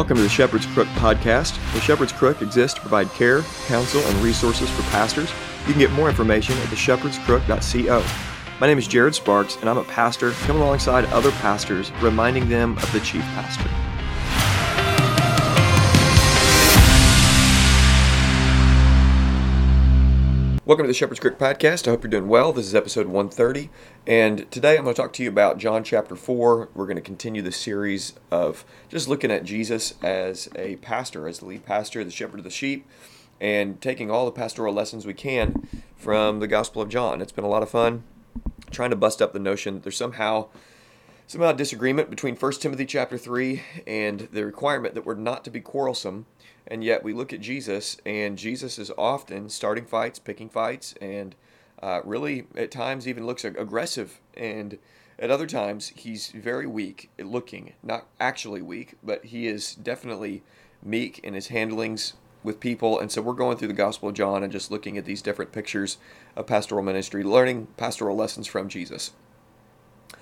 Welcome to the Shepherd's Crook podcast. The Shepherd's Crook exists to provide care, counsel, and resources for pastors. You can get more information at theshepherdscrook.co. My name is Jared Sparks, and I'm a pastor coming alongside other pastors, reminding them of the chief pastor. Welcome to the Shepherd's Crook podcast. I hope you're doing well. This is episode 130, and today I'm going to talk to you about John chapter 4. We're going to continue the series of just looking at Jesus as a pastor, as the lead pastor, the shepherd of the sheep, and taking all the pastoral lessons we can from the Gospel of John. It's been a lot of fun trying to bust up the notion that there's somehow somehow disagreement between 1 Timothy chapter 3 and the requirement that we're not to be quarrelsome and yet we look at Jesus, and Jesus is often starting fights, picking fights, and uh, really at times even looks aggressive. And at other times, he's very weak looking, not actually weak, but he is definitely meek in his handlings with people. And so we're going through the Gospel of John and just looking at these different pictures of pastoral ministry, learning pastoral lessons from Jesus.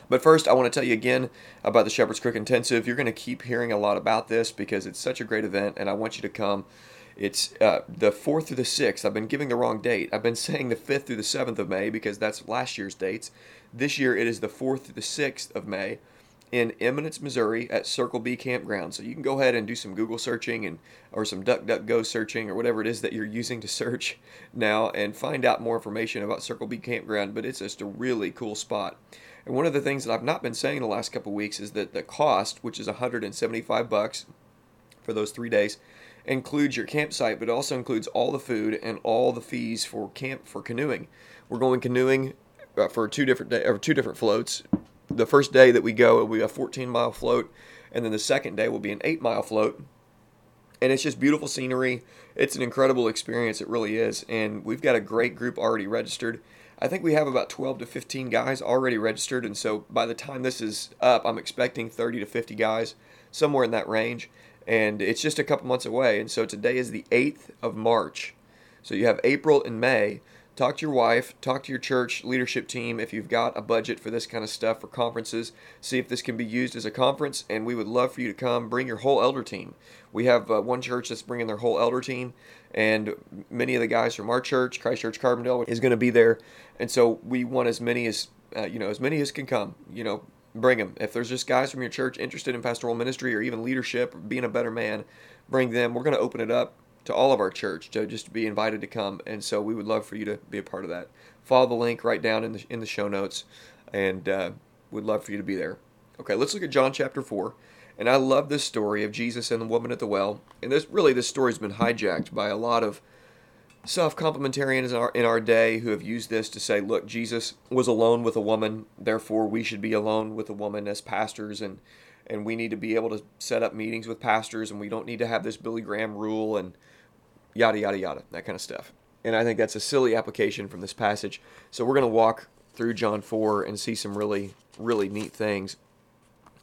But first, I want to tell you again about the Shepherd's Crook Intensive. You're going to keep hearing a lot about this because it's such a great event, and I want you to come. It's uh, the 4th through the 6th. I've been giving the wrong date. I've been saying the 5th through the 7th of May because that's last year's dates. This year it is the 4th through the 6th of May in Eminence, Missouri at Circle B Campground. So you can go ahead and do some Google searching and or some DuckDuckGo searching or whatever it is that you're using to search now and find out more information about Circle B Campground, but it's just a really cool spot. And one of the things that I've not been saying the last couple weeks is that the cost, which is 175 bucks for those three days, includes your campsite, but also includes all the food and all the fees for camp for canoeing. We're going canoeing uh, for two different day, or two different floats. The first day that we go, it will be a 14 mile float, and then the second day will be an eight mile float. And it's just beautiful scenery. It's an incredible experience. It really is. And we've got a great group already registered. I think we have about 12 to 15 guys already registered, and so by the time this is up, I'm expecting 30 to 50 guys, somewhere in that range, and it's just a couple months away. And so today is the 8th of March. So you have April and May talk to your wife, talk to your church leadership team if you've got a budget for this kind of stuff for conferences. See if this can be used as a conference, and we would love for you to come. Bring your whole elder team. We have uh, one church that's bringing their whole elder team, and many of the guys from our church, Christ Church Carbondale, is going to be there, and so we want as many as uh, you know as many as can come. You know, bring them. If there's just guys from your church interested in pastoral ministry or even leadership or being a better man, bring them. We're going to open it up to all of our church to just be invited to come. And so we would love for you to be a part of that. Follow the link right down in the in the show notes, and uh, we'd love for you to be there. Okay, let's look at John chapter four. And I love this story of Jesus and the woman at the well. And this really this story's been hijacked by a lot of self-complementarians in our, in our day who have used this to say, look, Jesus was alone with a woman, therefore we should be alone with a woman as pastors and and we need to be able to set up meetings with pastors and we don't need to have this Billy Graham rule and yada, yada, yada, that kind of stuff. And I think that's a silly application from this passage. So we're going to walk through John 4 and see some really, really neat things.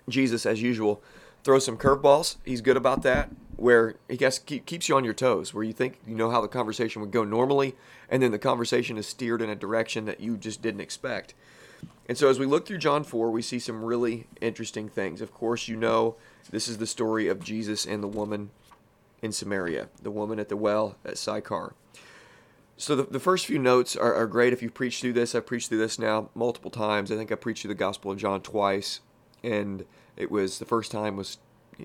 Jesus, as usual, throws some curveballs. He's good about that, where he gets, keep, keeps you on your toes, where you think you know how the conversation would go normally, and then the conversation is steered in a direction that you just didn't expect. And so as we look through John 4, we see some really interesting things. Of course, you know this is the story of Jesus and the woman in Samaria, the woman at the well at Sychar. So the, the first few notes are, are great if you preach through this. I've preached through this now multiple times. I think I preached through the Gospel of John twice. And it was the first time was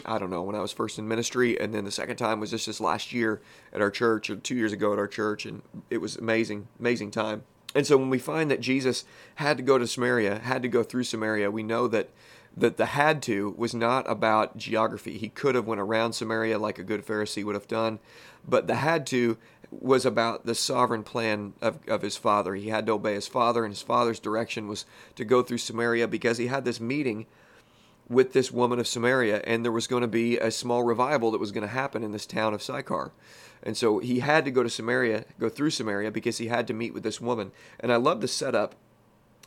I don't know when I was first in ministry, and then the second time was just this last year at our church, or two years ago at our church, and it was amazing, amazing time. And so when we find that Jesus had to go to Samaria, had to go through Samaria, we know that that the had to was not about geography. He could have went around Samaria like a good Pharisee would have done, but the had to was about the sovereign plan of, of his father. He had to obey his father, and his father's direction was to go through Samaria because he had this meeting with this woman of Samaria, and there was going to be a small revival that was going to happen in this town of Sychar. And so he had to go to Samaria, go through Samaria, because he had to meet with this woman. And I love the setup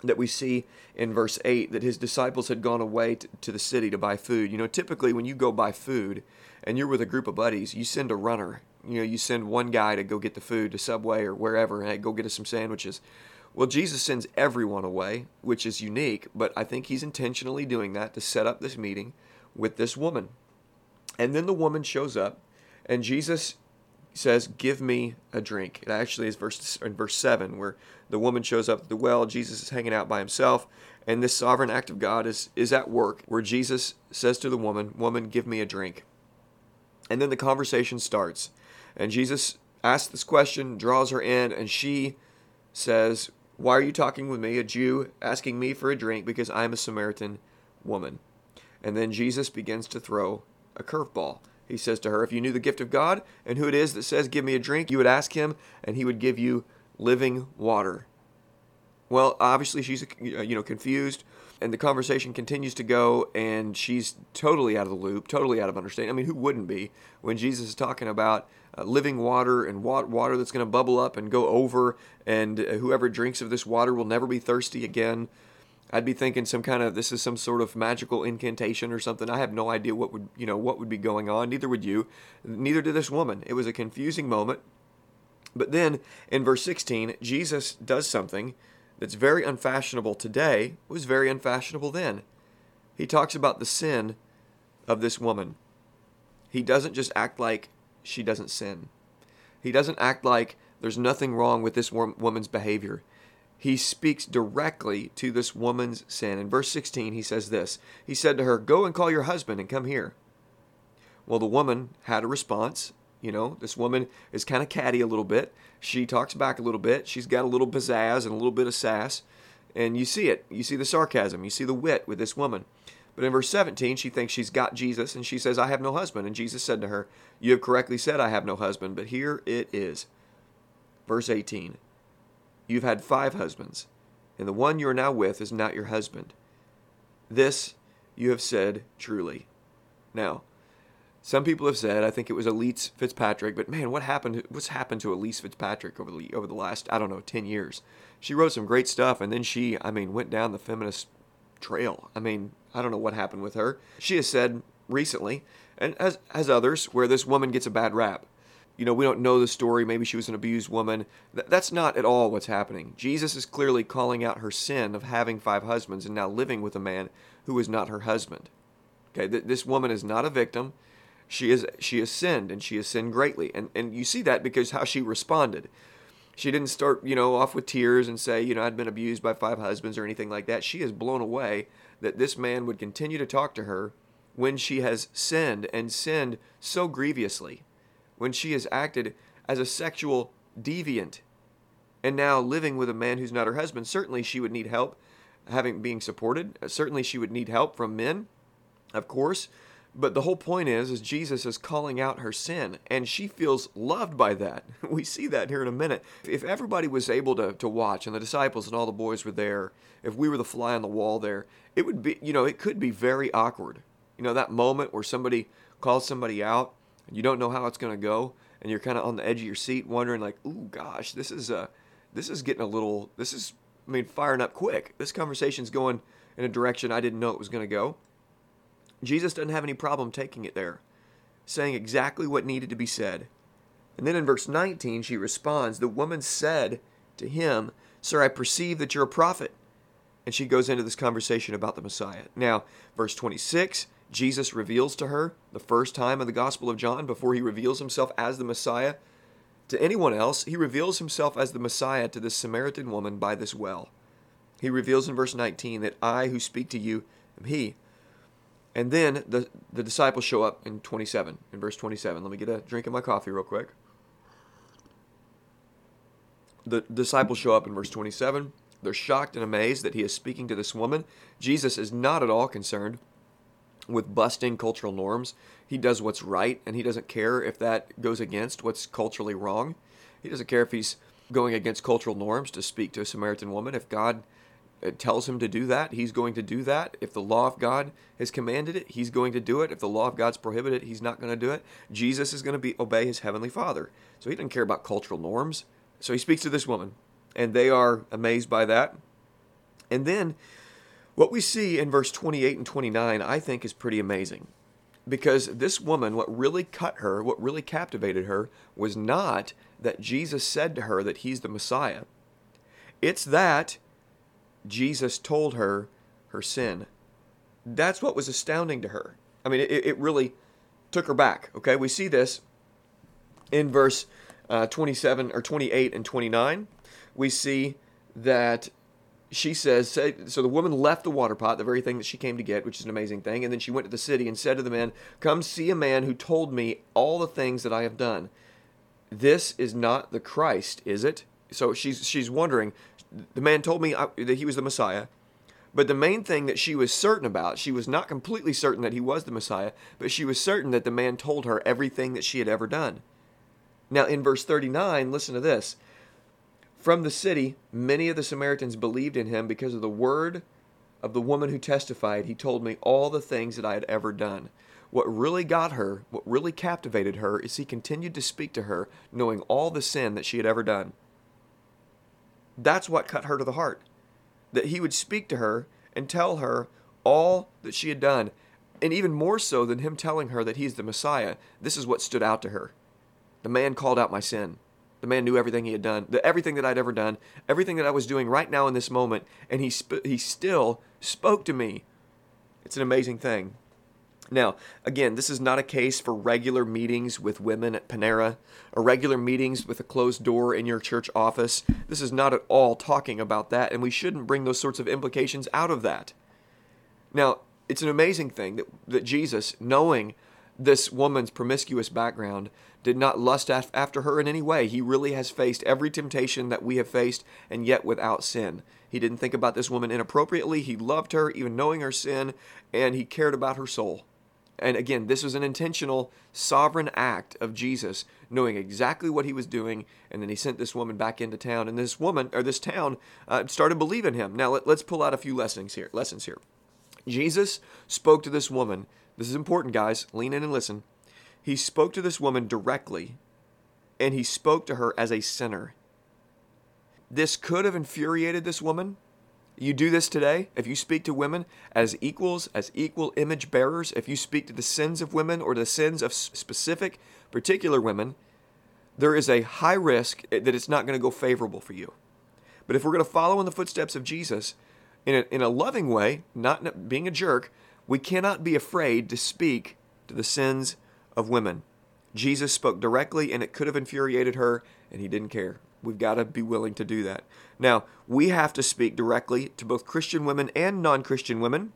that we see in verse 8 that his disciples had gone away to, to, the city to buy food. You know, typically when you go buy food and you're with a group of buddies, you send a runner. You know, you send one guy to go get the food to Subway or wherever, and hey, go get us some sandwiches. Well, Jesus sends everyone away, which is unique, but I think he's intentionally doing that to set up this meeting with this woman. And then the woman shows up, and Jesus says, "Give me a drink." It actually is verse in verse seven where the woman shows up at the well. Jesus is hanging out by himself, and this sovereign act of God is is at work, where Jesus says to the woman, "Woman, give me a drink." And then the conversation starts, and Jesus asks this question, draws her in, and she says, "Why are you talking with me, a Jew, asking me for a drink because I'm a Samaritan woman?" And then Jesus begins to throw a curveball. He says to her, If you knew the gift of God and who it is that says, Give me a drink, you would ask him, and he would give you living water. Well, obviously she's uh, you know confused, and the conversation continues to go, and she's totally out of the loop, totally out of understanding. I mean, who wouldn't be when Jesus is talking about uh, living water and water that's going to bubble up and go over, and uh, whoever drinks of this water will never be thirsty again. I'd be thinking some kind of this is some sort of magical incantation or something. I have no idea what would you know what would be going on. Neither would you. Neither did this woman. It was a confusing moment. But then in verse 16, Jesus does something that's very unfashionable today. was very unfashionable then. He talks about the sin of this woman. He doesn't just act like she doesn't sin. He doesn't act like there's nothing wrong with this woman's behavior he speaks directly to this woman's sin. In verse 16, he says this He said to her, Go and call your husband and come here. Well, the woman had a response. You know, this woman is kind of catty a little bit. She talks back a little bit. She's got a little pizzazz and a little bit of sass. And you see it. You see the sarcasm. You see the wit with this woman. But in verse 17, she thinks she's got Jesus, and she says, I have no husband. And Jesus said to her, You have correctly said, I have no husband, but here it is. Verse 18 You've had five husbands, and the one you are now with is not your husband. This you have said truly. Now, some people have said, I think it was Elyse Fitzpatrick, but man, what happened? What's happened to Elyse Fitzpatrick over the over the last I don't know ten years? She wrote some great stuff, and then she, I mean, went down the feminist trail. I mean, I don't know what happened with her. She has said recently, and as as others, where this woman gets a bad rap you know, we don't know the story. Maybe she was an abused woman. Th- that's not at all what's happening. Jesus is clearly calling out her sin of having five husbands and now living with a man who is not her husband. Okay, th- this woman is not a victim. She is she has sinned and she has sinned greatly. And and you see that because how she responded. She didn't start, you know, off with tears and say, you know, I'd been abused by five husbands or anything like that. She is blown away that this man would continue to talk to her when she has sinned and sinned so grievously when she has acted as a sexual deviant and now living with a man who's not her husband. Certainly she would need help having being supported. Certainly she would need help from men, of course. But the whole point is, is Jesus is calling out her sin, and she feels loved by that. We see that here in a minute. If everybody was able to, to watch, and the disciples and all the boys were there, if we were the fly on the wall there, it would be, you know, it could be very awkward. You know, that moment where somebody calls somebody out, and you don't know how it's going to go and you're kind of on the edge of your seat wondering like ooh gosh this is uh this is getting a little this is i mean firing up quick this conversation's going in a direction i didn't know it was going to go jesus doesn't have any problem taking it there saying exactly what needed to be said and then in verse 19 she responds the woman said to him sir i perceive that you're a prophet and she goes into this conversation about the messiah now verse 26 Jesus reveals to her the first time in the Gospel of John before he reveals himself as the Messiah to anyone else. He reveals himself as the Messiah to this Samaritan woman by this well. He reveals in verse 19 that I who speak to you am he. And then the, the disciples show up in 27, in verse 27. Let me get a drink of my coffee real quick. The disciples show up in verse 27. They're shocked and amazed that he is speaking to this woman. Jesus is not at all concerned with busting cultural norms. He does what's right, and he doesn't care if that goes against what's culturally wrong. He doesn't care if he's going against cultural norms to speak to a Samaritan woman. If God tells him to do that, he's going to do that. If the law of God has commanded it, he's going to do it. If the law of God's prohibited it, he's not going to do it. Jesus is going to be obey his heavenly Father. So he doesn't care about cultural norms. So he speaks to this woman, and they are amazed by that. And then what we see in verse 28 and 29, I think, is pretty amazing. Because this woman, what really cut her, what really captivated her, was not that Jesus said to her that he's the Messiah. It's that Jesus told her her sin. That's what was astounding to her. I mean, it, it really took her back. Okay, we see this in verse uh, 27 or 28 and 29. We see that she says, so the woman left the water pot, the very thing that she came to get, which is an amazing thing, and then she went to the city and said to the men, Come see a man who told me all the things that I have done. This is not the Christ, is it? So she's she's wondering. The man told me uh, that he was the Messiah, but the main thing that she was certain about, she was not completely certain that he was the Messiah, but she was certain that the man told her everything that she had ever done. Now, in verse 39, listen to this. From the city, many of the Samaritans believed in him because of the word of the woman who testified. He told me all the things that I had ever done. What really got her, what really captivated her, is he continued to speak to her, knowing all the sin that she had ever done. That's what cut her to the heart. That he would speak to her and tell her all that she had done. And even more so than him telling her that he's the Messiah, this is what stood out to her. The man called out my sin. The man knew everything he had done, the, everything that I'd ever done, everything that I was doing right now in this moment, and he, sp- he still spoke to me. It's an amazing thing. Now, again, this is not a case for regular meetings with women at Panera or regular meetings with a closed door in your church office. This is not at all talking about that, and we shouldn't bring those sorts of implications out of that. Now, it's an amazing thing that, that Jesus, knowing this woman's promiscuous background did not lust af- after her in any way. He really has faced every temptation that we have faced, and yet without sin. He didn't think about this woman inappropriately. He loved her, even knowing her sin, and he cared about her soul. And again, this was an intentional, sovereign act of Jesus, knowing exactly what he was doing, and then he sent this woman back into town, and this woman or this town uh, started believing him. Now let, let's pull out a few lessons here. Lessons here. Jesus spoke to this woman this is important, guys. Lean in and listen. He spoke to this woman directly, and he spoke to her as a sinner. This could have infuriated this woman. You do this today. If you speak to women as equals, as equal image bearers, if you speak to the sins of women or the sins of specific, particular women, there is a high risk that it's not going to go favorable for you. But if we're going to follow in the footsteps of Jesus in a, in a loving way, not being a jerk, we cannot be afraid to speak to the sins of women. Jesus spoke directly, and it could have infuriated her, and he didn't care. We've got to be willing to do that. Now, we have to speak directly to both Christian women and non Christian women.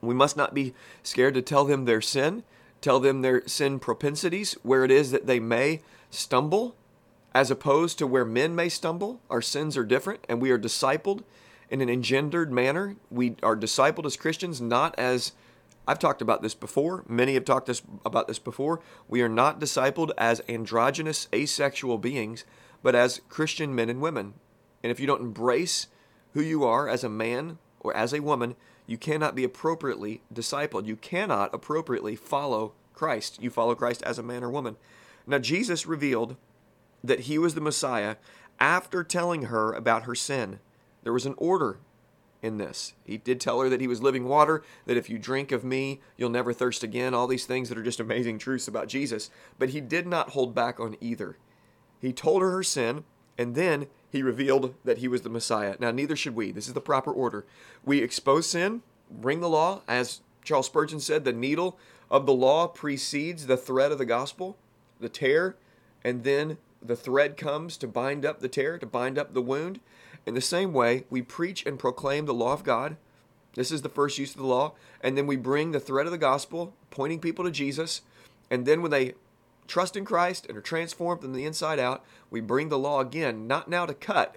We must not be scared to tell them their sin, tell them their sin propensities, where it is that they may stumble, as opposed to where men may stumble. Our sins are different, and we are discipled in an engendered manner. We are discipled as Christians, not as I've talked about this before. Many have talked this, about this before. We are not discipled as androgynous, asexual beings, but as Christian men and women. And if you don't embrace who you are as a man or as a woman, you cannot be appropriately discipled. You cannot appropriately follow Christ. You follow Christ as a man or woman. Now, Jesus revealed that he was the Messiah after telling her about her sin. There was an order in this. He did tell her that he was living water, that if you drink of me, you'll never thirst again, all these things that are just amazing truths about Jesus. But he did not hold back on either. He told her her sin, and then he revealed that he was the Messiah. Now, neither should we. This is the proper order. We expose sin, bring the law, as Charles Spurgeon said, the needle of the law precedes the thread of the gospel, the tear, and then the thread comes to bind up the tear, to bind up the wound. In the same way, we preach and proclaim the law of God. This is the first use of the law. And then we bring the thread of the gospel, pointing people to Jesus. And then when they trust in Christ and are transformed from the inside out, we bring the law again, not now to cut,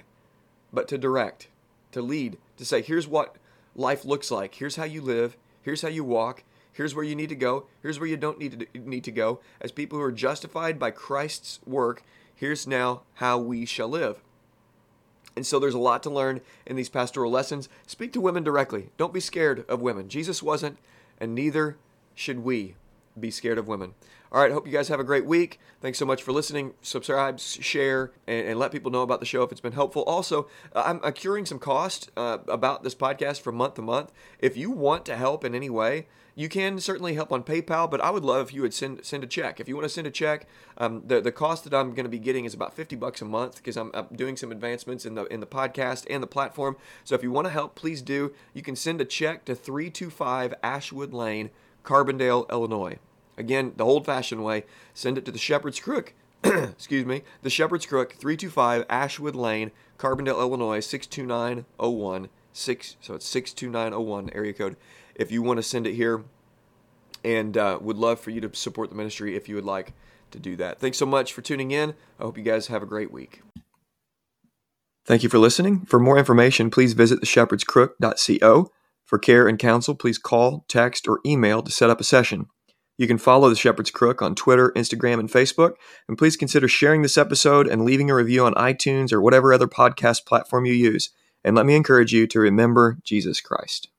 but to direct, to lead, to say, here's what life looks like. Here's how you live. Here's how you walk. Here's where you need to go. Here's where you don't need to need to go. As people who are justified by Christ's work, here's now how we shall live. And so there's a lot to learn in these pastoral lessons. Speak to women directly. Don't be scared of women. Jesus wasn't, and neither should we be scared of women. All right, hope you guys have a great week. Thanks so much for listening. Subscribe, share, and, and let people know about the show if it's been helpful. Also, I'm accruing some cost uh, about this podcast from month to month. If you want to help in any way, you can certainly help on PayPal, but I would love if you would send send a check. If you want to send a check, um, the the cost that I'm going to be getting is about 50 bucks a month because I'm, I'm doing some advancements in the in the podcast and the platform. So if you want to help, please do. You can send a check to 325 Ashwood Lane, Carbondale, Illinois. Again, the old fashioned way, send it to the Shepherd's Crook. excuse me, the Shepherd's Crook, 325 Ashwood Lane, Carbondale, Illinois, 62901. Six, so it's 62901 area code. If you want to send it here, and uh, would love for you to support the ministry if you would like to do that. Thanks so much for tuning in. I hope you guys have a great week. Thank you for listening. For more information, please visit theshepherdscrook.co. For care and counsel, please call, text, or email to set up a session. You can follow The Shepherd's Crook on Twitter, Instagram, and Facebook. And please consider sharing this episode and leaving a review on iTunes or whatever other podcast platform you use. And let me encourage you to remember Jesus Christ.